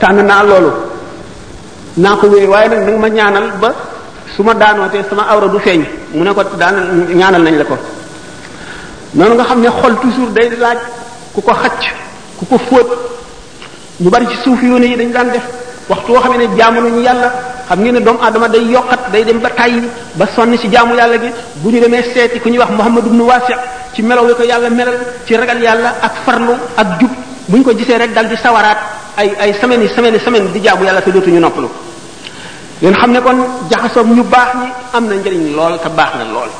tànn naa loolu naa ko wéer waaye nag danga ma ñaanal ba su ma daanootee sama awra du feeñ mu ne ko daan ñaanal nañ la ko noonu nga xam ne xol toujours day laaj ku ko xacc ku ko fóot ñu bari ci suuf yoone yi dañ daan def waxtu woo xam ne jaamu nañu yàlla xam ngeen ne doomu aadama day yokkat day dem ba tàyyi ba sonn ci jaamu yàlla gi bu ñu demee seeti ku ñuy wax Muhammad ibn Wasi' ci melaw yi ko yàlla melal ci ragal yàlla ak farlu ak jub buñ ko gisee rek dal di sawaraat ay ay semaine yi semaine semaine di jaamu yàlla te dootuñu noppalu ngeen xam ne kon jaxasoom ñu baax ñi am na njëriñ lool te baax na lool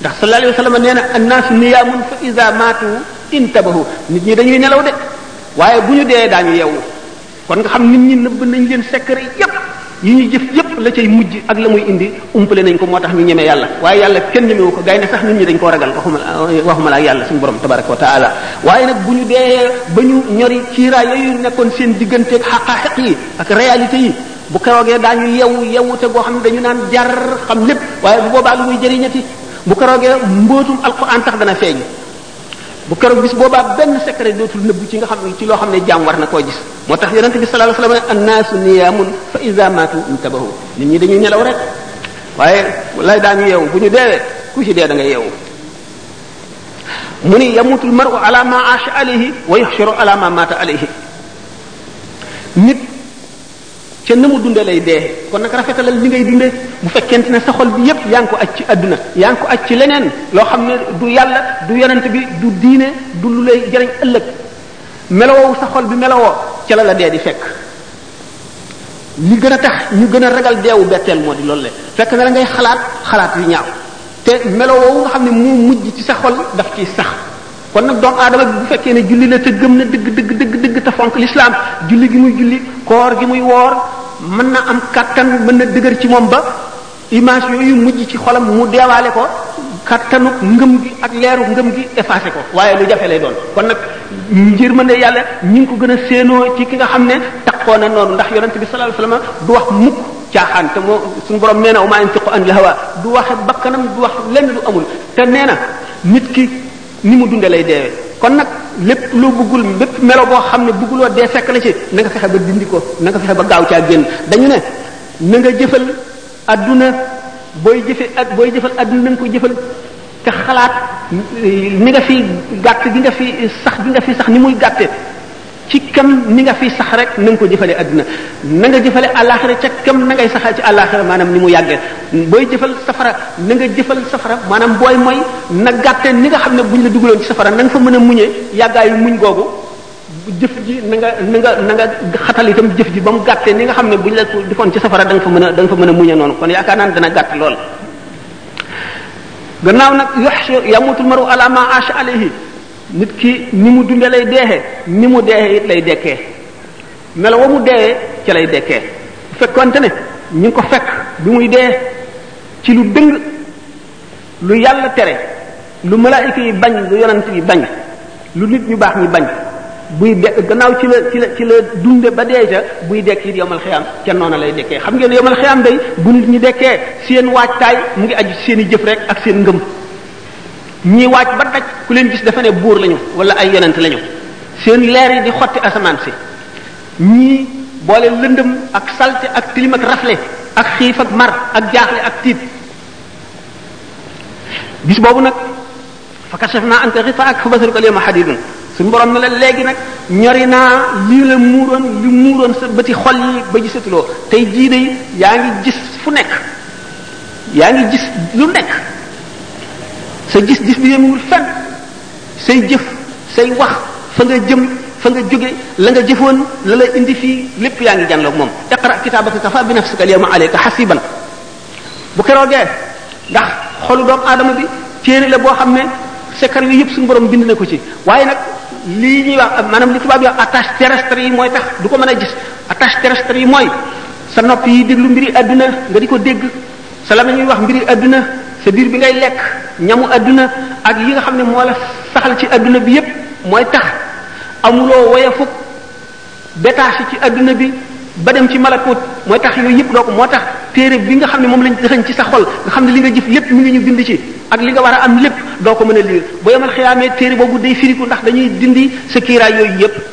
ndax sallallahu alayhi wa sallam nee na annaas niyaamun fa iza maatu intabahu nit ñi dañuy nelaw de waaye bu ñu dee daañu yeewu kon nga xam nit ñi nëbb nañ leen secret yépp yi ñuy jëf yépp la cay mujj ak la muy indi umpale nañ ko moo tax ñu ñeme yàlla waaye yàlla kenn ñemewu ko gaynde sax nit ñi dañ koo ragal waxuma waxuma la ak yàlla suñu borom tabaraka wa taala waaye nag bu ñu dee ba ñu ñori kiiraay yooyu nekkoon seen digganteeg xaqaaxeq yi ak réalité yi bu keroogee daañu yewu yewu te goo xam ne dañu naan jar xam lépp waaye bu boobaa lu muy jëriñati bu keroogee mbootum alquran tax dana feeñ bu keroog bis boobaa benn secret dootul nëbbu ci nga xam ne ci loo xam ne jaam war na koo gis moo tax yonente bi sallallahu alayhi wasallam annaasu niyaamun fa iza maatu intabahu nit ñi dañuy nelaw rek waaye lay daañu yeewu bu ñu deewee ku ci dee da nga yeewu mu ni yamutul mar'u ala ma asha alayhi wa yuhsharu ala ma mata alayhi nit ca na mu dunde lay dee kon nag rafetalal li ngay dunde bu fekkente ne sa xol bi yépp yaa ngi ko aj ci àdduna yaa ngi ko aj ci leneen loo xam ne du yàlla du yonent bi du diine du lu lay jëriñ ëllëg melowoo sa xol bi melowoo ca la la dee di fekk li gën a tax ñu gën a ragal deewu betteel moo di loolu le fekk na la ngay xalaat xalaat yu ñaaw te melowoo nga xam ne mu mujj ci sa xol daf ciy sax kon nag doomu aadama bi bu fekkee ne julli la te gëm na dëgg dëgg dëgg dëgg te fonk lislaam julli gi muy julli koor gi muy woor mën na am kattan mën na dëgër ci moom ba image yooyu mujj ci xolam mu deewaale ko kattanu ngëm gi ak leeru ngëm gi effacé ko waaye lu jafe lay doon kon nag njërmande yàlla ñi ngi ko gën a séenoo ci ki nga xam ne takkoo na noonu ndax yonente bi sallallahu alayhi wasallam du wax mukk caaxaan te moo suñu borom nee na wa ma yantiqu anil hawa du wax bakkanam du wax lenn lu amul te nee na nit ki ni mu dunde lay deewee kon nag lépp loo bëggul lépp melo boo xam ne bëgguloo dee fekk la ci na nga fexe ba dindi ko na nga fexe ba gaaw caa génn dañu ne na nga jëfal adduna booy jëfe ak booy jëfal adduna na nga ko jëfal te xalaat ni nga fi gàtt gi nga fi sax gi nga fi sax ni muy gàtte ci kam ni nga fi sax rek na nga ko jëfale adduna na nga jëfale àllaaxira ca kam na ngay saxaa ci àllaaxira maanaam ni mu yàggee booy jëfal safara na nga jëfal safara maanaam booy mooy na gàtte ni nga xam ne buñ la dugaloon ci safara na nga fa mën a muñee yàggaayu muñ googu jëf ji na nga na nga na nga xatal itam jëf ji ba mu gàtte ni nga xam ne buñ la ko defoon ci safara da nga fa mën a da nga fa mën a muñee noonu kon yaakaar naa ne dana gàtt lool gannaaw nag yox yamutul maru ala ma asha alayhi nit ki ni mu dunde lay deexe ni mu deexe it lay dekkee melo wa mu deewee ca lay dekkee bu fekkonte ne ñu ngi ko fekk bi muy dee ci lu dëng lu yàlla tere lu malaayika yi bañ lu yonent yi bañ lu nit ñu baax ñi bañ buy de gannaaw ci la ci la ci la dunde ba dee ca buy dekk it yomal xiyaam ca noona lay dekkee xam ngeen yomal xiyaam day bu nit ñi dekkee seen waajtaay mu ngi aju seen i jëf rek ak seen ngëm ñi waaj ba daj ku leen gis dafa ne buur lañu wala ay yonent lañu seen leer yi di xotti asamaan si ñii boole lëndëm ak salte ak tilim ak rafle ak xiif ak mar ak jaaxle ak tiit bis boobu nag fa kashafna anka ghita'ak fa basaruka al-yawma hadidun suñu borom ne la léegi nag ñori naa lii la muuroon li muuroon sa bëti xol yi ba gisatuloo tey jii de yaa ngi gis fu nekk yaa ngi gis lu nekk sa gis-gis bi yemul fenn say jëf say wax fa nga jëm fa nga jóge la nga jëfoon la la indi fii lépp yaa ngi jànloog moom iqra kitaabaka kafa bi nafsika al yawma alayka hasiban bu keroogee ndax xolu doomu aadama bi téere la boo xam ne secret yi yëpp suñu borom bind na ko ci waaye nag lii ñuy wax maanaam li tubaab yi wax attache terrestre yi mooy tax du ko mën a gis attache terrestre yi mooy sa nopp yi déglu mbiri àdduna nga di ko dégg sa la ñuy wax mbiri àdduna sa biir bi ngay lekk ñamu àdduna ak yi nga xam ne moo la saxal ci àdduna bi yépp mooy tax amuloo woyafuk détaché ci àdduna bi ba dem ci malakut mooy tax yooyu yëpp doo ko moo tax téere bi nga xam ne moom lañ dëxañ ci sa xol nga xam ne li nga jëf lépp mi ngi ñu bind ci ak li nga war a am lépp doo ko mën a liir ba yomal xiyaamee téere boobu day firiku ndax dañuy dindi sa kiiraay yooyu yëpp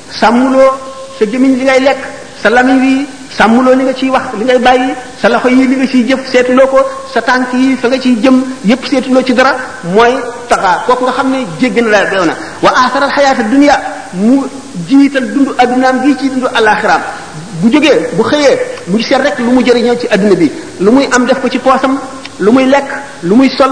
sàmmuloo sa gémmiñ li ngay lekk sa lamiñ wi sàmmuloo li nga ciy wax li ngay bàyyi sa loxo yi li nga ciy jëf seetuloo ko sa tànk yi fa nga ciy jëm yépp seetuloo ci dara mooy taxaa kooku nga xam ne jéggi na la beew na wa asaral xayaata dunia mu jiital dund addunaam gi ci dund alaxiraam bu jógee bu xëyee mu seet rek lu mu jëriñoo ci adduna bi lu muy am def ko ci poosam lu muy lekk lu muy sol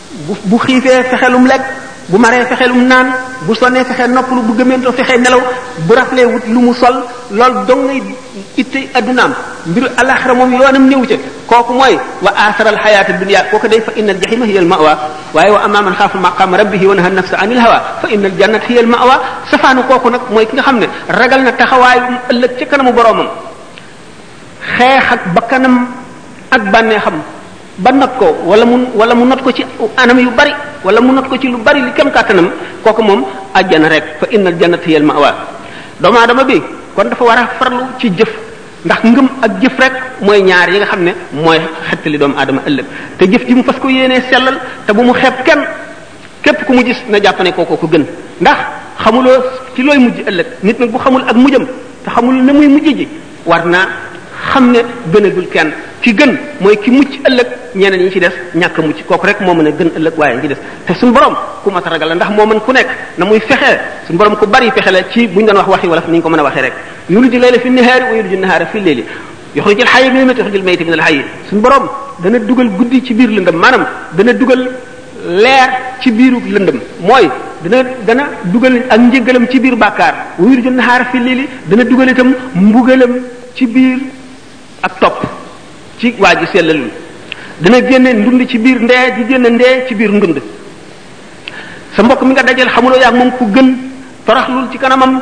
bu bu xiifee fexelum lekk bu maree fexelum naan bu sonnee fexe noppalu bu gëmeentoo fexe nelaw bu raflee wut lu mu sol lool dong ngay itte addunaam mbiru alaxira moom yoonam néew ca kooku mooy wa asaral xayaata dunya kooku day fa innal jahima hiya al mawa waaye wa amma man xaafa maqama rabbihi wa naha nafsa anil hawa fa innal jannata hiya al mawa safaanu kooku nag mooy ki nga xam ne ragal na taxawaayu ëllëg ca kanamu boroomam xeex ak bakkanam ak bànneexam ba not ko wala mu wala mu not ko ci anam yu bari wala mu not ko ci lu bari li kem kàttanam kooku moom àjjana rek fa innal jannata yal ma'wa doomu aadama bi kon dafa war a farlu ci jëf ndax ngëm ak jëf rek mooy ñaar yi nga xam ne mooy xettali doomu aadama ëllëg te jëf ji mu fas ko yéenee sellal te bu mu xeeb kenn képp ku mu gis na jàpp ne kooku ko gën ndax xamuloo ci looy mujj ëllëg nit nag bu xamul ak mujjam te xamul ne muy mujj ji war naa xam ne gënagul kenn ki gën mooy ki mucc ëllëg ñeneen ñi ci des ñàkk mucc kooku rek moo mën a gën ëllëg waaye ñi ci des te suñu borom ku mat a ragal la ndax moo mën ku nekk na muy fexee suñu borom ku bari fexe la ci buñ doon wax waxi wala ni ñu ko mën a waxee rek yuliju layla fi nahaari wa yuliju nahaara fi layli yuxrij al hayya min al mayyit yuxrij al mayyita min al hayy suñu borom dana dugal guddi ci biir lëndëm maanaam dana dugal leer ci biiru lëndëm mooy dana dana dugal ak njëgalam ci biir bàkkaar wuyur jën xaar fi lii li dana dugal itam mbugalam ci biir ak topp ci waa ji sellalul dana génne ndund ci biir ndee di génne ndee ci biir ndund sa mbokk mi nga dajal xamuloo yaag moom ku gën toraxlul ci kanamam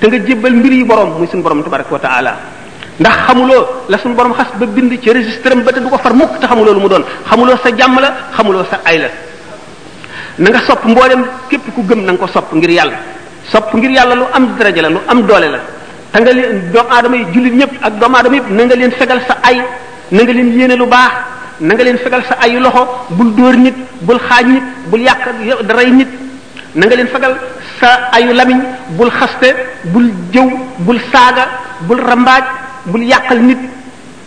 te nga jébbal mbir yi borom muy suñu borom tabaraka wa taala ndax xamuloo la suñu borom xas ba bind ci registre ba te du ko far mukk te xamuloo lu mu doon xamuloo sa jàmm la xamuloo sa ay la na nga sopp mboolem képp ku gëm na nga ko sopp ngir yàlla sopp ngir yàlla lu am daraja la lu am doole la te nga leen doomu aadama yi jullit ñëpp ak doomu aadama yëpp na nga leen fegal sa ay na nga leen yéene lu baax na nga leen fegal sa ayu loxo bul dóor nit bul xaaj nit bul yàq dara nit na nga leen fagal sa ayu lamiñ bul xaste bul jëw bul saaga bul rambaaj bul yàqal nit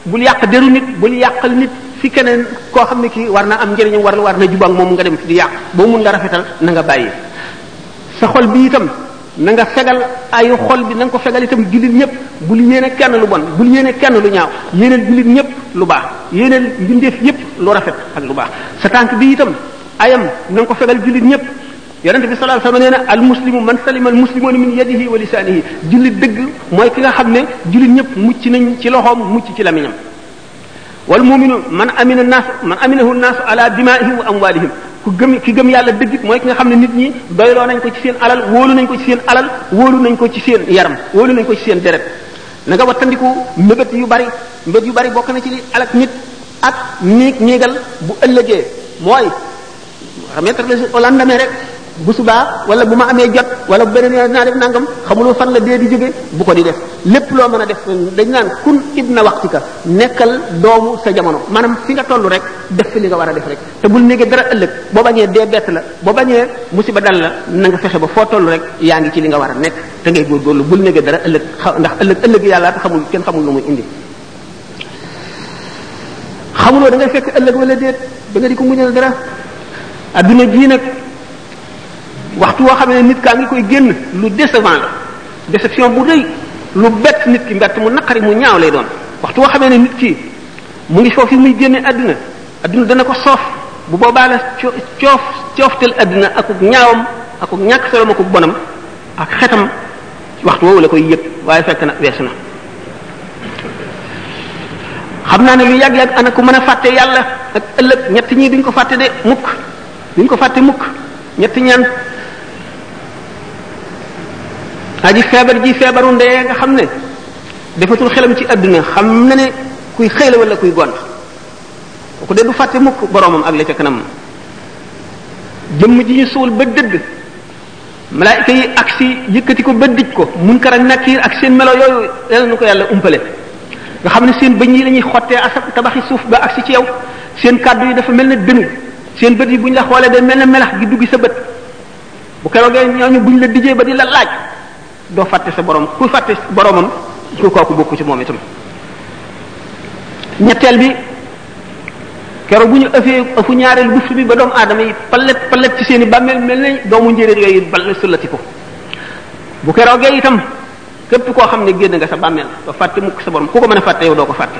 bul yàq deru nit bul yàqal nit fi keneen koo xam ne kii war na am njëriñam war war na jubak moom nga dem di yàq boo mun nga rafetal na nga bàyyi sa xol bi itam na nga fegal ayu xol bi na nga ko fegal itam jullit ñëpp bul yéene kenn lu bon bul yéene kenn lu ñaaw yéeneel jullit ñëpp lu baax yéeneel mbindeef yëpp lu rafet ak lu baax sa tànk bi itam ayam na nga ko fegal jullit ñëpp yonente bi sallallahu alayhi wasallam nee na al muslimu man salima al muslimuna min yadihi wa lisanihi jullit dëgg mooy ki nga xam ne jullit ñëpp mucc nañ ci loxoom mucc ci lamiñam wal muminu man amina naas man aminahu naas ala dimaihim wa amwalihim ku gëm ki gëm yàlla dëgg mooy ki nga xam ne nit ñi doyloo nañ ko ci seen alal wóolu nañ ko ci seen alal wóolu nañ ko ci seen yaram wóolu nañ ko ci seen deret na nga wattandiku mébét yu bari mébét yu bari bokk na ci li alak nit ak niig niigal bu ëllëgee mooy remettre le au lendemain rek bu subaa wala bu ma amee jot wala bu beneen yoon naa def nangam xamuloo fan la dee di jóge bu ko di def lépp loo mën a def dañ naan kun ibna waxtika nekkal doomu sa jamono maanaam fi nga toll rek def fi li nga war a def rek te bul néegee dara ëllëg boo bañee dee bett la boo bañee musiba dal la na nga fexe ba foo toll rek yaa ngi ci li nga war a nekk te ngay góorgóorlu bul néegee dara ëllëg xa ndax ëllëg ëllëg yàlla te xamul kenn xamul lu muy indi xamuloo da ngay fekk ëllëg wala déet ba nga di ko muñal dara adduna jii nag waxtu woo xam ne nit kaa ngi koy génn lu décevant la déception bu rëy lu bett nit ki mbett mu naqari mu ñaaw lay doon waxtu woo xamee ne nit ki mu ngi foofu muy génne adduna adduna dana ko soof bu boobaa la coof cooftel adduna akuk ñaawam akuk ñàkk solom akuk bonam ak xetam waxtu woowu la koy yëg waaye fekk na weesu na xam naa ne lu yàgg yàgg ana ku mën a fàtte yàlla ak ëllëg ñett ñii duñ ko fàtte de mukk duñ ko fàtte mukk ñett ñan aji feebar ji feebaru ndee nga xam ne defatul xelam ci àdduna xam na ne kuy xëy la wala kuy gont kooku de du fàtte mukk boroomam ak la ca kanam jëmm ji ñu suul ba dëdd malaayika yi ak si yëkkati ko ba dij ko munkar ak nakiir ak seen melo yooyu yàlla na ko yàlla umpale nga xam ne seen bëñ yi lañuy xottee asab tabaxi suuf ba ak si ci yow seen kàddu yi dafa mel ne dënu seen bët yi bu ñu la xoolee day mel ne melax gi dugg sa bët bu keroogee ñooñu bu ñu la dijee ba di la laaj doo fàtte sa borom ku fàtte boromam ku kooku bokku ci moom itam ñetteel bi kero bu ñu ëffee ëffu ñaareel buftu bi ba doomu aadama yi palet palet ci seen i bàmmeel mel nañ doomu njéeréer yooyu bal sullati ko bu keroogee itam képp koo xam ne génn nga sa bàmmeel ba fàtte mukk sa borom ku ko mën a fàtte yow doo ko fàtte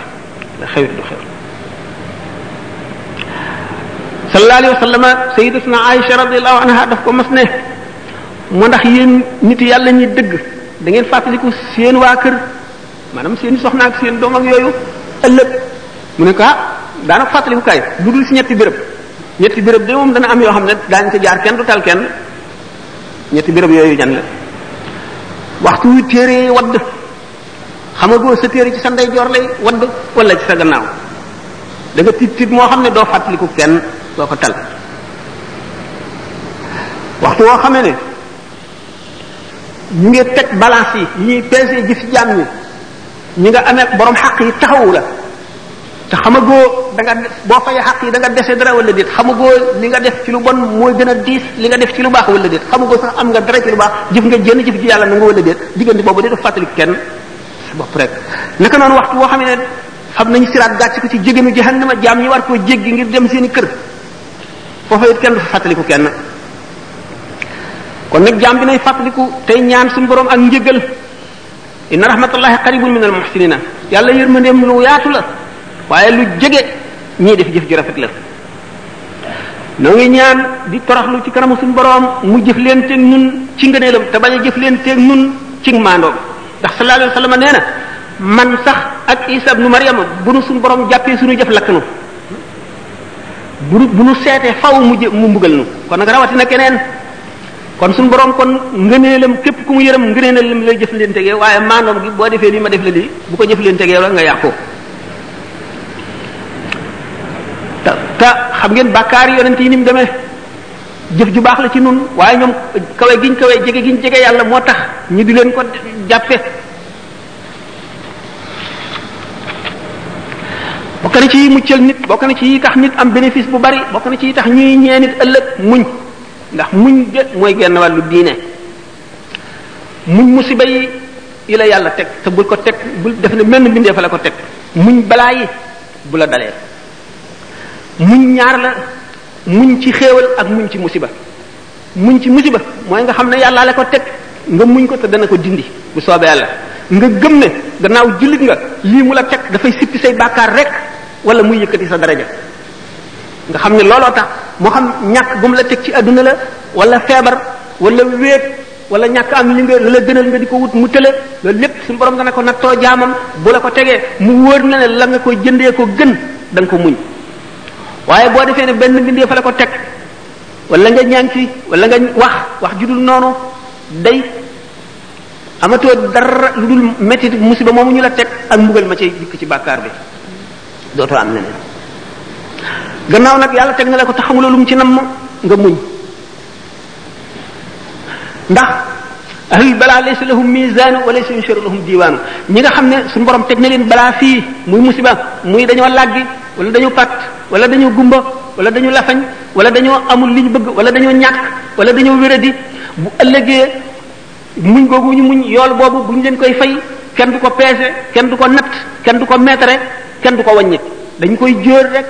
da xewit du xew sallallahu alayhi wa sallam sayyidatuna Aïcha radiyallahu anha daf ko mas ne moo ndax yéen nit yàlla ñi dëgg da ngeen fàttaliku seen waa kër maanaam seen soxna ak seen doom ak yooyu ëllëg mu ne ko ah daana fàttaliku kay lu dul si ñetti béréb ñetti béréb de moom dana am yoo xam ne daañu ko jaar kenn du tal kenn ñetti béréb yooyu ñan la waxtu wi téere wadd xamagoo sa téere ci sa ndeyjoor lay wadd wala ci sa gannaaw da nga tiit tiit moo xam ne doo fàttaliku kenn doo ko tal waxtu woo xamee ne ñu ngi teg balance yi ñuy peese jëf ci jaam ñi ñi nga amee borom xaq yi taxawu la te xamagoo da nga boo fayee xaq yi da nga dese dara wala déet xamagoo li nga def ci lu bon mooy gën a diis li nga def ci lu baax wala déet xamagoo sax am nga dara ci lu baax jëf nga jënn jëf ji yàlla na nga wala déet diggante boobu de def fàttali kenn sa bopp rek naka noonu waxtu woo xam ne xam nañu siraat gàcc ko ci jégénu jahannama jaam ñi war koo jéggi ngir dem seen i kër foofa it kenn du fa fàttaliku kenn kon nag jaam bi nay fàttaliku tey ñaan suñu borom ak njëgal inna rahmatallahi qaribun min al muhsinina yàlla yërmandeem lu yaatu la waaye lu jege ñii def jëf ju rafet la noo ngi ñaan di toroxlu ci kanamu suñu boroom mu jëf leen teeg nun ci ngëneelam te bañ a jëf leen teeg nun ci maandoom ndax sallallahu alayhi wa sallam nee na man sax ak isa ibnu maryama bu nu suñu borom jàppee suñu jëf lakk nu bu nu seetee faw mu jë mu mbugal nu kon nag rawatina keneen kon suñu borom kon ngëneelam képp ku mu yërëm ngëneelam lay jëf leen tegee waaye maandoom gi boo defee lii ma def la lii bu ko jëf leen tegee rek nga yàqu te te xam ngeen bàkkaar yonent yi ni mu demee jëf ju baax la ci nun waaye ñoom kawe giñ kawe jege giñ jege yàlla moo tax ñu di leen ko jàppe bokk na ci yi muccal nit bokk na ci yi tax nit am bénéfice bu bari bokk na ci yi tax ñuy ñee nit ëllëg muñ ndax muñ de mooy genn wàllu diine muñ musiba yi yi la yàlla teg te bul ko teg bul def ne menn bindee fa la ko teg muñ balaa yi bu la dalee muñ ñaar la muñ ci xéewal ak muñ ci musiba muñ ci musiba mooy nga xam ne yàllaa la ko teg nga muñ ko te dana ko dindi bu soobee yàlla nga gëm ne gannaaw jullit nga lii mu la teg dafay sippi say bàkkaar rek wala muy yëkkati sa daraja nga xam ne looloo tax moo xam ñàkk bu mu la teg ci àdduna la wala feebar wala wéet wala ñàkk am li nga la gënal nga di ko wut mu tële loolu lépp suñu borom dana ko nattoo jaamam bu la ko tegee mu wóor na ne la nga ko jëndee ko gën da ko muñ waaye boo defee ne benn mbindee fa la ko teg wala nga ñaan ci wala nga wax wax ju dul noonu day amatoo dara lu dul métti musiba moomu ñu la teg ak mbugal ma cay dikk ci bàkkaar bi dootoo am leneen gannaaw nag yàlla teg na la ko te xamuloo lu mu ci namm nga muñ ndax ahlul balaa laysa lahum mizaanu wa laysa yunshar lahum diwaanu ñi nga xam ne suñu borom teg na leen balaa fii muy musiba muy dañoo làggi wala dañoo pat wala dañoo gumba wala dañu lafañ wala dañoo amul li ñu bëgg wala dañoo ñàkk wala dañoo wéradi bu ëllëgee muñ googu ñu muñ yool boobu bu ñu leen koy fay kenn du ko peese kenn du ko natt kenn du ko mètre kenn du ko wàññi dañ koy jóor rek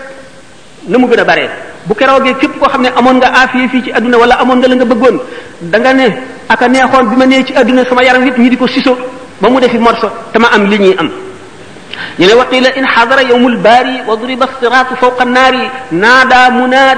na mu gën a bare bu keroogee képp koo xam ne amoon nga aafiya fii ci adduna wala amoon nga la nga bëggoon da nga ne aka neexoon bi ma nee ci adduna sama yaram yëpp ñu di ko siso ba mu defi morso te ma am li ñuy am ñu ne waqila in xadara yawmul baari wa duriba siraatu fawqa naari naada munaad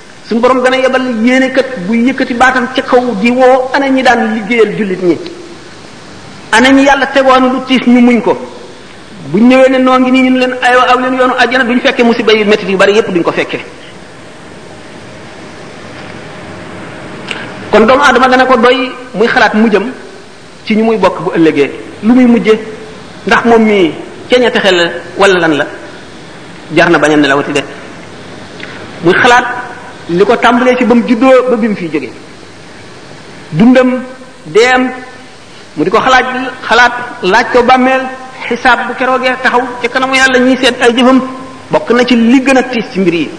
suñu borom dana yebal yéenekat bu yëkkati baatam ca kaw di woo ana ñi daan liggéeyal jullit ñi ana ñi yàlla tegoon lu tiis ñu muñ ko bu ñëwee ne noo ngi nii ñu leen aywa aw leen yoonu àjjana duñ fekkee musiba yu métti yu bari yépp duñ ko fekkee kon doomu aadama dana ko doy muy xalaat mu jëm ci ñu muy bokk bu ëllëgee lu muy mujje ndax moom mii ca ña texe la wala lan la jar na bañ a nelawati de muy xalaat li ko tàmbalee ci ba mu juddoo ba bi mu fiy jógee dundam deem mu di ko xalaat xalaat laaj ko bàmmeel xisaab bu keroogee taxaw ci kanamu yàlla ñuy seet ay jëfam bokk na ci li gën a tiis ci mbir yi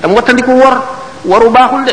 tam wattandiku wor waru baaxul de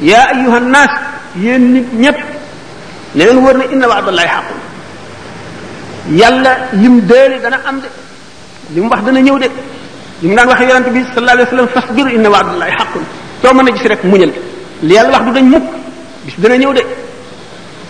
yaa ayuha nnaas yéen nit ñépp ne leen wër na inna wa'dallahi haqqun yàlla lim déeli dana am de li mu wax dana ñëw de li mu daan waxee yonente bi sallallahu alayhi wa sallam fasbir inna wa'dallahi haqqun soo mën a gis rek muñal li yàlla wax du dañ mukk bis dana ñëw de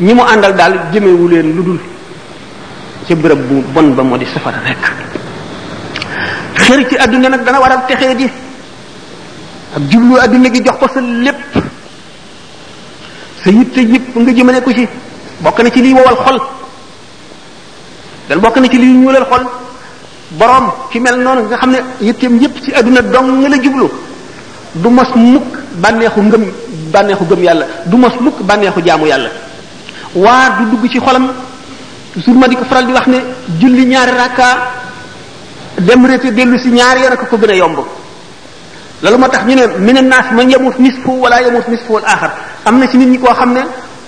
ñi mu àndal daal jëmewu leen lu dul ca bërëb bu bon ba moo di safara rekk xër ci àdduna nag dana waral texee di ak jublu àdduna gi jox ko sa lépp sa yitte yëpp nga jëmale ko ci bokk na ci liy wowal xol dan bokk na ci liy ñuulal xol borom ki mel noonu nga xam ne yitteem yépp ci àdduna dong nga la jublu du mos mukk bànneexu ngëm bànneexu gëm yàlla du mos mukk bànneexu jaamu yàlla waa du dugg ci xolam toujours ma di ko faral di wax ne julli ñaari rakka dem rete dellu si ñaari yoon ak ko gën a yomb loolu moo tax ñu ne mina naas man yamut nisfu wala yamut nisfu al axar am na ci nit ñi koo xam ne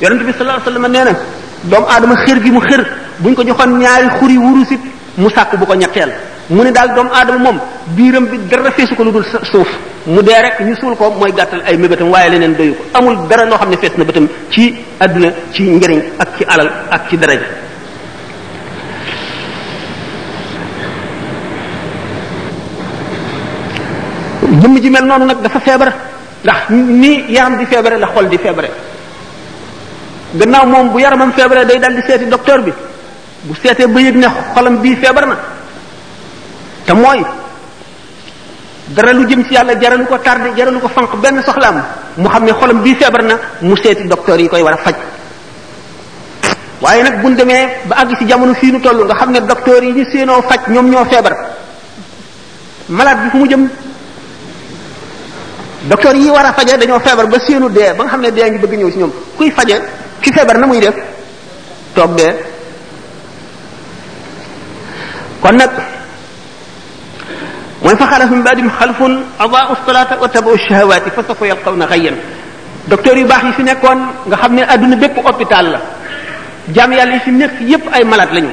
yonent bi sallallahu alayhi wasallam nee na doomu aadama xër gi mu xër buñ ko joxoon ñaari xuri wurusit mu sàkk bu ko ñetteel mu ne daal doomu aadama moom biiram bi dara feesu ko lu dul suuf mu dee rek ñu suul ko mooy gàttal ay mébétam waaye leneen doyu ko amul dara loo xam ne fees na bëtam ci àdduna ci njëriñ ak ci alal ak ci daraja jëmm ji mel noonu nag dafa feebar ndax ni yaram di feebare la xol di feebare gannaaw moom bu yaramam feebare day dal di seeti docteur bi bu seetee ba yëg ne xolam bii feebar na te mooy dara lu jëm ci yàlla jaralu ko tardé jaralu ko fanq benn soxlaam mu xam ne xolam bii feebar na mu seeti docteur yi koy war a faj waaye nag buñ demee ba àgg ci jamono fii nu toll nga xam ne docteur yi ñu séenoo faj ñoom ñoo feebar malade bi fu mu jëm docteur yi war a faje dañoo feebar ba seenu dee ba nga xam ne dee ngi bëgg ñëw ci ñoom kuy faje ki feebar na muy def toog dee kon nag mooy fa xalafa min baadim xalfun adaau salaata wa tabaau shahawaati fa sawfa yalqawna xayyan docteur yu baax yi fi nekkoon nga xam ne adduna bépp hôpital la jaam yàlla yi fi nekk yépp ay malade lañu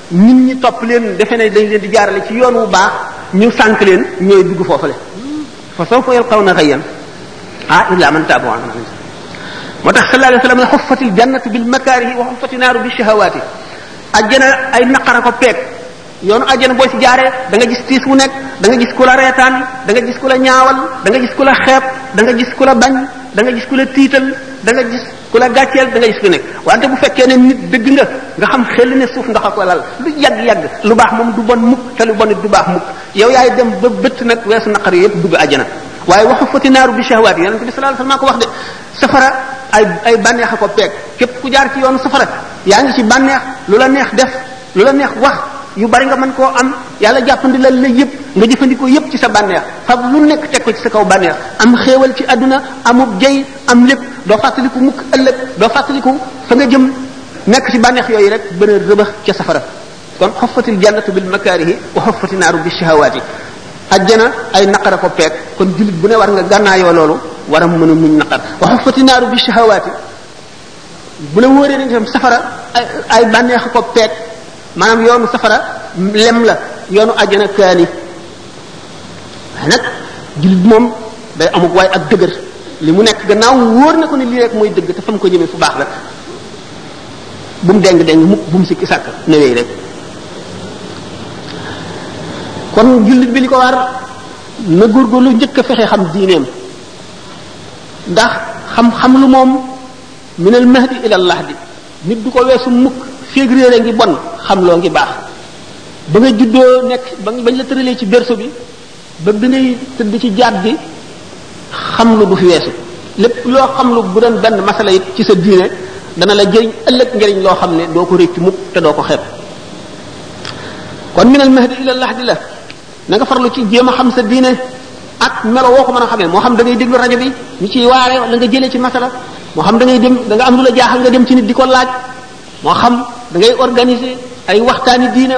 nit ñi topp leen defe ne dañ leen di jaarale ci yoon wu baax ñu sànk leen ñooy dugg foofale fa sawfa yalqawna ghayyan ah illa man taaba wa amila moo tax sallallahu alayhi wa sallam xuffatil jannatu bil makaarihi wa xuffati naaru bi shahawaati ajjana ay naqara ko peeg yoonu ajjana boo ci jaaree da nga gis tiis mu nekk da nga gis ku la reetaan da nga gis ku la ñaawal da nga gis ku la xeeb da nga gis ku la bañ da nga gis ku la tiital da nga gis ku la gàcceel da ngay gis ku nekk wante bu fekkee ne nit dëgg nga nga xam xel ne suuf ndox ak walal lu yàgg-yàgg lu baax moom du bon mukk te lu bon it du baax mukk yow yaay dem ba bëtt nag weesu naqar yëpp dugg àjjana waaye waxu fati naaru bi shahwaat yi yonente bi sallallahu alayhi wasallam ko wax de safara ay ay bànneex a ko peeg képp ku jaar ci yoonu safara yaa ngi ci bànneex lu la neex def lu la neex wax yu bari nga mën koo am yàlla jàppandi la la yëpp nga jëfandikoo yëpp ci sa bànneex fab lu nekk teg ko ci sa kaw bànneex am xéewal ci àdduna amub jey am lépp doo fàttaliku mukk ëllëg doo fàttaliku fa nga jëm nekk ci bànneex yooyu rek bën a rëbax ca safara kon xoffatil jannatu bil makaarihi wa xoffati naaru bi shahawaati ajjana ay naqara ko peeg kon jullit bu ne war nga gànnaayoo loolu war a mën a muñ naqar wa xoffati naaru bi shahawaati bu la wóoree ne itam safara ay ay bànneex ko peeg maanaam yoonu safara lem la yoonu àjjana kaani waaye nag jullit moom day amuk waay ak dëgër li mu nekk gannaaw wóor na ko ne lii rek mooy dëgg te fa mu ko jëmee fu baax la bu mu deng deng mukk bu mu sikki sàkk na wéy rek kon jullit bi li ko war na góorgóorlu njëkk a fexe xam diineem ndax xam-xam lu moom minal mahdi ilal lahdi nit du ko weesu mukk féeg réer a ngi bon xam loo ngi baax ba nga juddoo nekk ba bañ la tëralee ci berceau bi ba bi ngay tëdd ci jaat bi xam lu du fi weesu lépp loo xam lu bu doon benn masala it ci sa diine dana la jëriñ ëllëg njëriñ loo xam ne doo ko réccu mukk te doo ko xeeb kon minal mahdi ila lahdi la na nga farlu ci jéem a xam sa diine ak melo woo ko mën a xamee moo xam da ngay déglu rajo bi ñu ciy waare la nga jëlee ci masala moo xam da ngay dem da nga am lu la jaaxal nga dem ci nit di ko laaj moo xam da ngay organiser ay waxtaani diine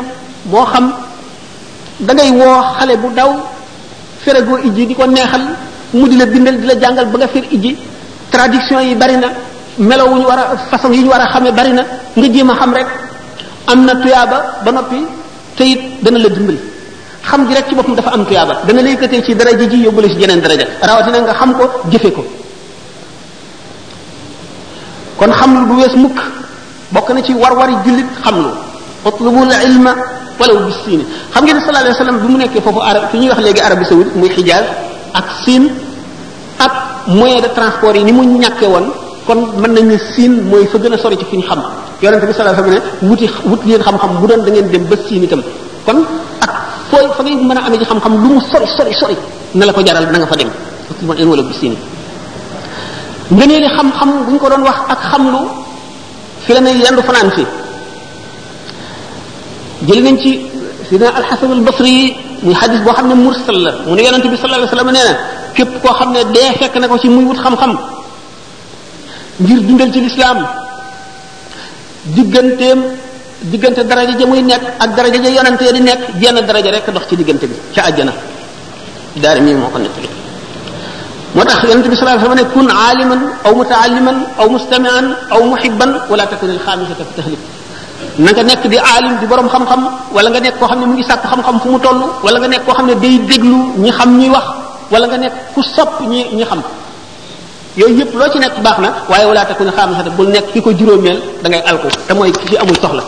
moo xam da ngay woo xale bu daw ferego ijji di ko neexal mu di la bindal di la jàngal ba nga fer ijji traduction yi bari na melo wu ñu war a façon yi ñu war a xamee bari na nga jéem a xam rek am na tuyaaba ba noppi te it dana la dimbali xam gi rek ci boppam dafa am tuyaaba dana la yëkkatee ci daraja ji yóbbu la ci jeneen daraja rawatina nga xam ko jëfe ko kon xam lu du wees mukk bokk na ci war-wari jullit xam lu utlubul ilma walaw bis siin xam ngeen ne sallallahu alayhi wa sallam bi mu nekkee foofu arab fi ñuy wax léegi Arabie saoudite muy Hijaz ak Siin ak moyen de transport yi ni mu ñàkke woon kon mën nañu siin mooy fa gën a sori ci fi ñu xam yonente bi sallallahu alayhi wasallam ne wuti wut leen xam-xam bu doon da ngeen dem ba siin itam kon ak fooy fa ngay mën a amee ci xam-xam lu mu sori sori sori na la ko jaral na nga fa dem ak man en wala bi siin nga nee li xam-xam bu ñu ko doon wax ak xam lu fi la ne yendu fanaan fi jël nañ ci sidna alxasan al basri yi muy xadis boo xam ne mursal la mu ne yonent bi sallallahu alayhi wasallam nee na képp koo xam ne dee fekk na ko ci muy wut xam-xam ngir dundal ci lislaam digganteem diggante daraja ja muy nekk ak daraja ja yonante di nekk jenn daraja rek dox ci diggante bi ca àjjana daara mii moo ko nettali moo tax yonente bi sallallahu alayhi wasallam ne kun aaliman aw mutaalliman aw mustamian aw muhibban wala takun alxaamisata fi tahlik na nga nekk di aalim di borom xam-xam wala nga nekk koo xam ne mu ngi sàkk xam-xam fu mu toll wala nga nekk koo xam ne day déglu ñi xam ñuy wax wala nga nekk ku sopp ñi ñi xam yooyu yëpp loo ci nekk baax na waaye wala takun xaamisata bul nekk ki ko juróomeel da ngay alku te mooy ki ci amul soxla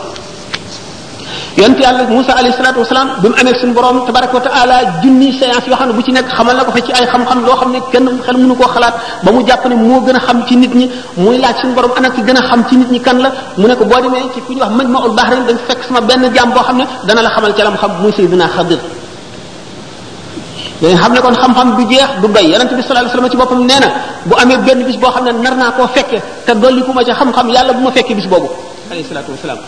yonent yàlla Musa alayhi salaatu wasalaam bi mu amee suñu borom tabaraka wa taala junni séance yoo xam ne bu ci nekk xamal na ko fa ci ay xam-xam loo xam ne kenn xel mënu koo xalaat ba mu jàpp ne moo gën a xam ci nit ñi muy laaj suñu borom ana ki gën a xam ci nit ñi kan la mu ne ko boo demee ci ku ñuy wax Majma'ul Bahrain dañ fekk sama benn jaam boo xam ne dana la xamal ca lam xam muy Seydina Xadir dañ xam ne kon xam-xam du jeex du doy yonente bi sallallahu alayhi wasallam ci boppam nee na bu amee benn bis boo xam ne nar naa koo fekke te dolli ku ma ca xam-xam yàlla bu ma fekkee bis boobu alayhi salaatu wasalaam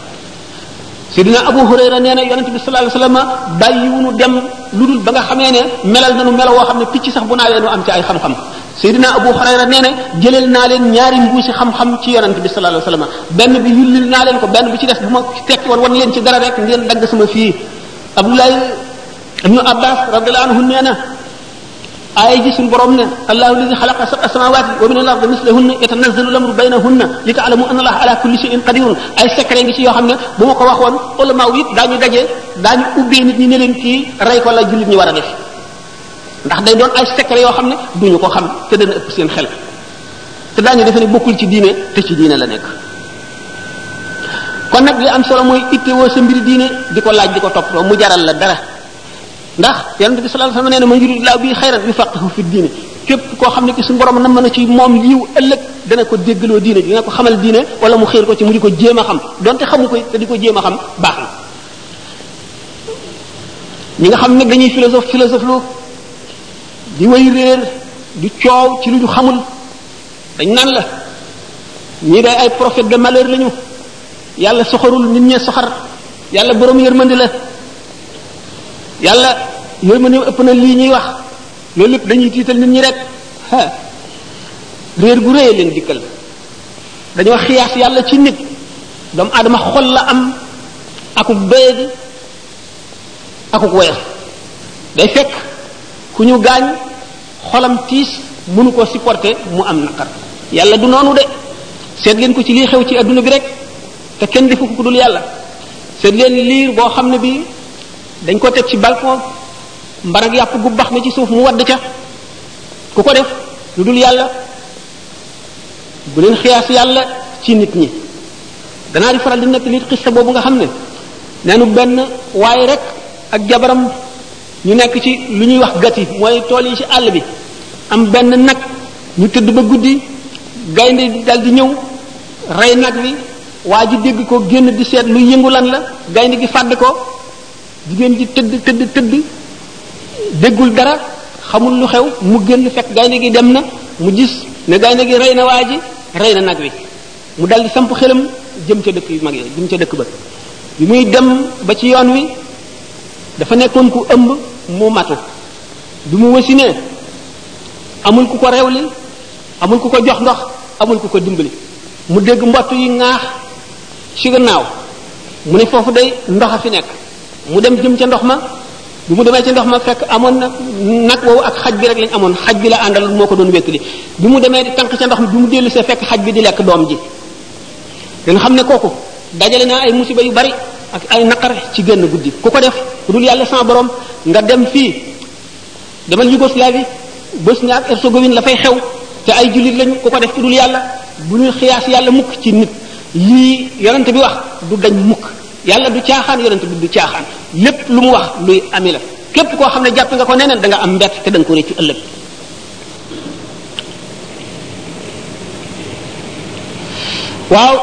sidina abu hurayra nee na yonente bi sallallahu alayhi wasallam bàyyiwunu dem lu dul ba nga xamee ne melal nanu melo woo xam ne picc sax bu naawee nu am ci ay xam-xam sidina abu hurayra nee na jëleel naa leen ñaari mbuusi xam-xam ci yonente bi sallallahu alayhi wasallam benn bi yullil naa leen ko benn bi ci des bu ma tekki woon wan leen ci dara rek ngeen dagg sama fii abdullah ibnu abbas radiyallahu anhu nee na aaya ji suñu borom ne allahu alladi xalaqa sab'a samawati wa min al ardi mislahunna yatanazzalu al amru baynahunna li taalamu anna allaha ala kulli shay'in qadirun ay secret ngi ci yoo xam ne bu ma ko waxoon ulama yi daañu daje daañu ubbee nit ñi ne leen kii rey ko la jullit ñi war a def ndax day doon ay secret yoo xam ne duñu ko xam te dana ëpp seen xel te daañu defe ne bokkul ci diine te ci diine la nekk kon nag li am solo mooy ittewoo sa mbiri diine di ko laaj di ko toppatoo mu jaral la dara ndax yonent bi sallallahu alayhi wasallam nee na man yuridillahu bi xayran yufaqihu fi diine képp koo xam ne ki suñu borom nam na ci moom yiw ëllëg dana ko déggaloo diine dina ko xamal diine wala mu xiir ko ci mu di ko jéem a xam donte xamu ko te di ko jéem a xam baax na ñi nga xam ne dañuy philosophe philosophe lu di way réer di coow ci lu ñu xamul dañ naan la ñii day ay prophète de malheur lañu yàlla soxorul nit ñee soxar yàlla borom yërmandi la yàlla yooyu ma ne ëpp na lii ñuy wax loolu lépp dañuy tiital nit ñi rek ah réer gu rëy leen dikkal dañoo xiyaas yàlla ci nit doomu aadama xol la am akuk doyadi akuk woyof day fekk ku ñu gaañ xolam tiis mënu ko supporter mu am naqar yàlla du noonu de seet leen ko ci lii xew ci adduna bi rek te kenn defu ko dul yàlla seet leen liir boo xam ne bi dañ ko teg ci balcon mbarag yàpp gu bax na ci suuf mu wadd ca ku ko def lu dul yàlla bu leen xiyaas yàlla ci nit ñi danaa di faral di nekk nit xista boobu nga xam ne neenu benn waaye rek ak jabaram ñu nekk ci lu ñuy wax gati mooy tool yi ci àll bi am benn nag ñu tëdd ba guddi gaynde dal di ñëw rey nag wi waa ji dégg ko génn di seet lu yëngu lan la gaynde gi fàdd ko jigéen ji tëdd tëdd tëdd déggul dara xamul lu xew mu génn fekk gaynde gi dem na mu gis ne gaynde gi rey na waa ji rey na nag wi mu dal di samp xelam jëm ca dëkk yu mag yi jëm ca dëkk ba bi muy dem ba ci yoon wi dafa nekkoon ku ëmb mu matu bi mu wasinee amul ku ko rewli amul ku ko jox ndox amul ku ko dimbali mu dégg mbott yi ŋaax ci gannaaw mu ne foofu day ndox a fi nekk mu dem jëm ca ndox ma bu mu demee ca ndox ma fekk amoon na nag woowu ak xaj bi rek lañ amoon xaj bi la àndal moo ko doon wéttali bu mu demee di tànk ca ndox mi bu mu dellu see fekk xaj bi di lekk doom ji danga xam ne kooku dajale naa ay musiba yu bari ak ay naqar ci génn guddi ku ko def ku dul yàlla sans borom nga dem fii demal Yougoslavie Bosnie ak Herzégovine la fay xew te ay jullit lañu ku ko def ku dul yàlla bu ñu xiyaas yàlla mukk ci nit lii yonent bi wax du dañ mukk yàlla du caaxaan yonent bi du caaxaan lépp lu mu wax luy ami la képp koo xam ne jàpp nga ko neneen da nga am mbett te da nga ko réccu ëllëg waaw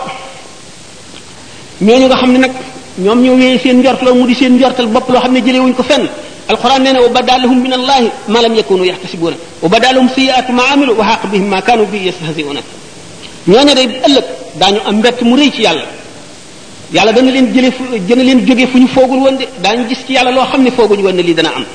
ñooñu nga xam ne nag ñoom ñoo wéyee seen njort la mu di seen njortal bopp loo xam ne jëlee wuñ ko fenn alquran nee na wa bada lahum min allahi ma lam yakunu yaxtasibuuna wa bada lahum sayiatu ma amilu wa xaq bihim ma kaanu bi yastahziuna ñooñu day ëllëg daañu am mbett mu rëy ci yàlla yàlla dana leen jële fu dana leen jóge fu ñu foogul woon de daañu gis ci yàlla loo xam ne fooguñu woon ne lii dana am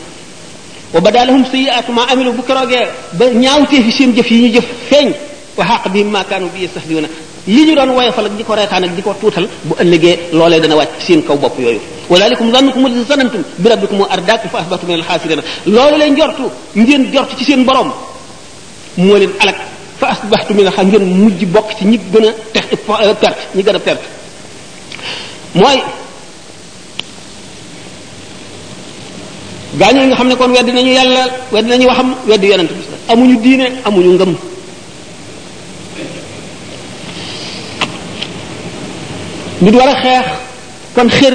wa badaa lahum sayyi'aatu maa amilu bu keroogee ba ñaawtee fi seen jëf yi ñu jëf feeñ wa xaq bihim maa kaanu bi yastahzi'uuna li ñu doon woyofal ak di ko reetaan ak di ko tuutal bu ëllëgee loolee dana wàcc seen kaw bopp yooyu wa dalikum zannukum alladi zanantum bi rabbikum ardaakum fa asbahtum min alxaasirina loolu leen jortu ngeen jortu ci seen borom moo leen alak fa asbaxtu mi na xam ngeen mujj bokk ci ñi gën a tex perte ñi gën a perte mooy gaañoo nga xam ne kon weddi nañu yàlla weddi nañu waxam weddi yonent bi amuñu diine amuñu ngëm nit war a xeex kon xër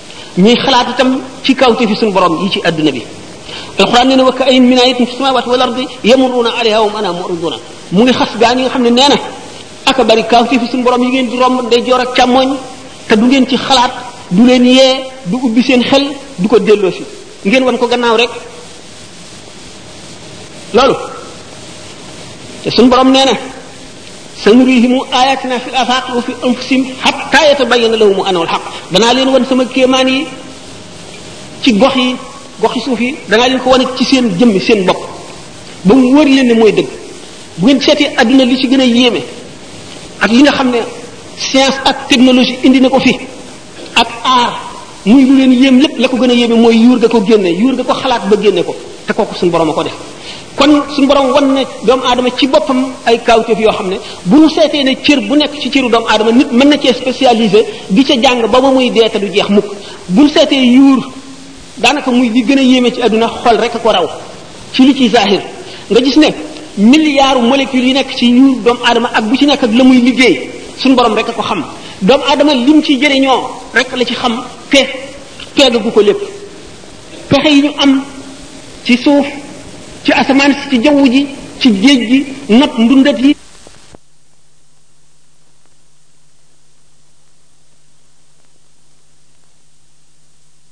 ñuy xalaat itam ci kawte fi suñu borom yi ci adduna bi alquran nee na wa ka ayin min ayatin fi samawati wal ardi yamurruuna alayha wa hum anha muriduna mu ngi xas gaa ñi nga xam ne nee na aka bari kawte fi suñu borom yi ngeen di romb day joor ak càmmooñ te du ngeen ci xalaat du leen yee du ubbi seen xel du ko delloo si ngeen wan ko gannaaw rek loolu te suñu borom nee na sanurihimu ayatina fi afaq wa fi anfusihim hatta yatabayyana lahum annahu alhaq danaa leen wan sama kéemaan yi ci gox yi gox yi suuf yi danaa leen ko wane ci seen jëmmi seen bopp ba mu wër leen ne mooy dëgg bu ngeen seetee adduna li ci gën a yéeme ak li nga xam ne science ak technologie indi na ko fi ak aar muy lu leen yéem lépp la ko gën a yéeme mooy yuur ga ko génne yuur ga ko xalaat ba génne ko te kooku suñu borom a ko def kon suñu borom wan ne doomu aadama ci boppam ay kaawteef yoo xam ne bu ñu seetee ne cër bu nekk ci cëru doomu aadama nit mën na cee spécialisé di ca jàng ba ba muy dee te du jeex mukk bu ñu seetee yuur daanaka muy li gën a yéeme ci àdduna xol rek a ko raw ci li ci zahir nga gis ne milliards molécules yi nekk ci ñu doomu aadama ak bu ci nekk ak la muy liggéey suñu borom rek a ko xam doomu aadama lim ci jëriñoo rek la ci xam te peegagu ko lépp pexe yi ñu am ci suuf ci asamaan si ci jaww ji ci géej gi not ndundat yi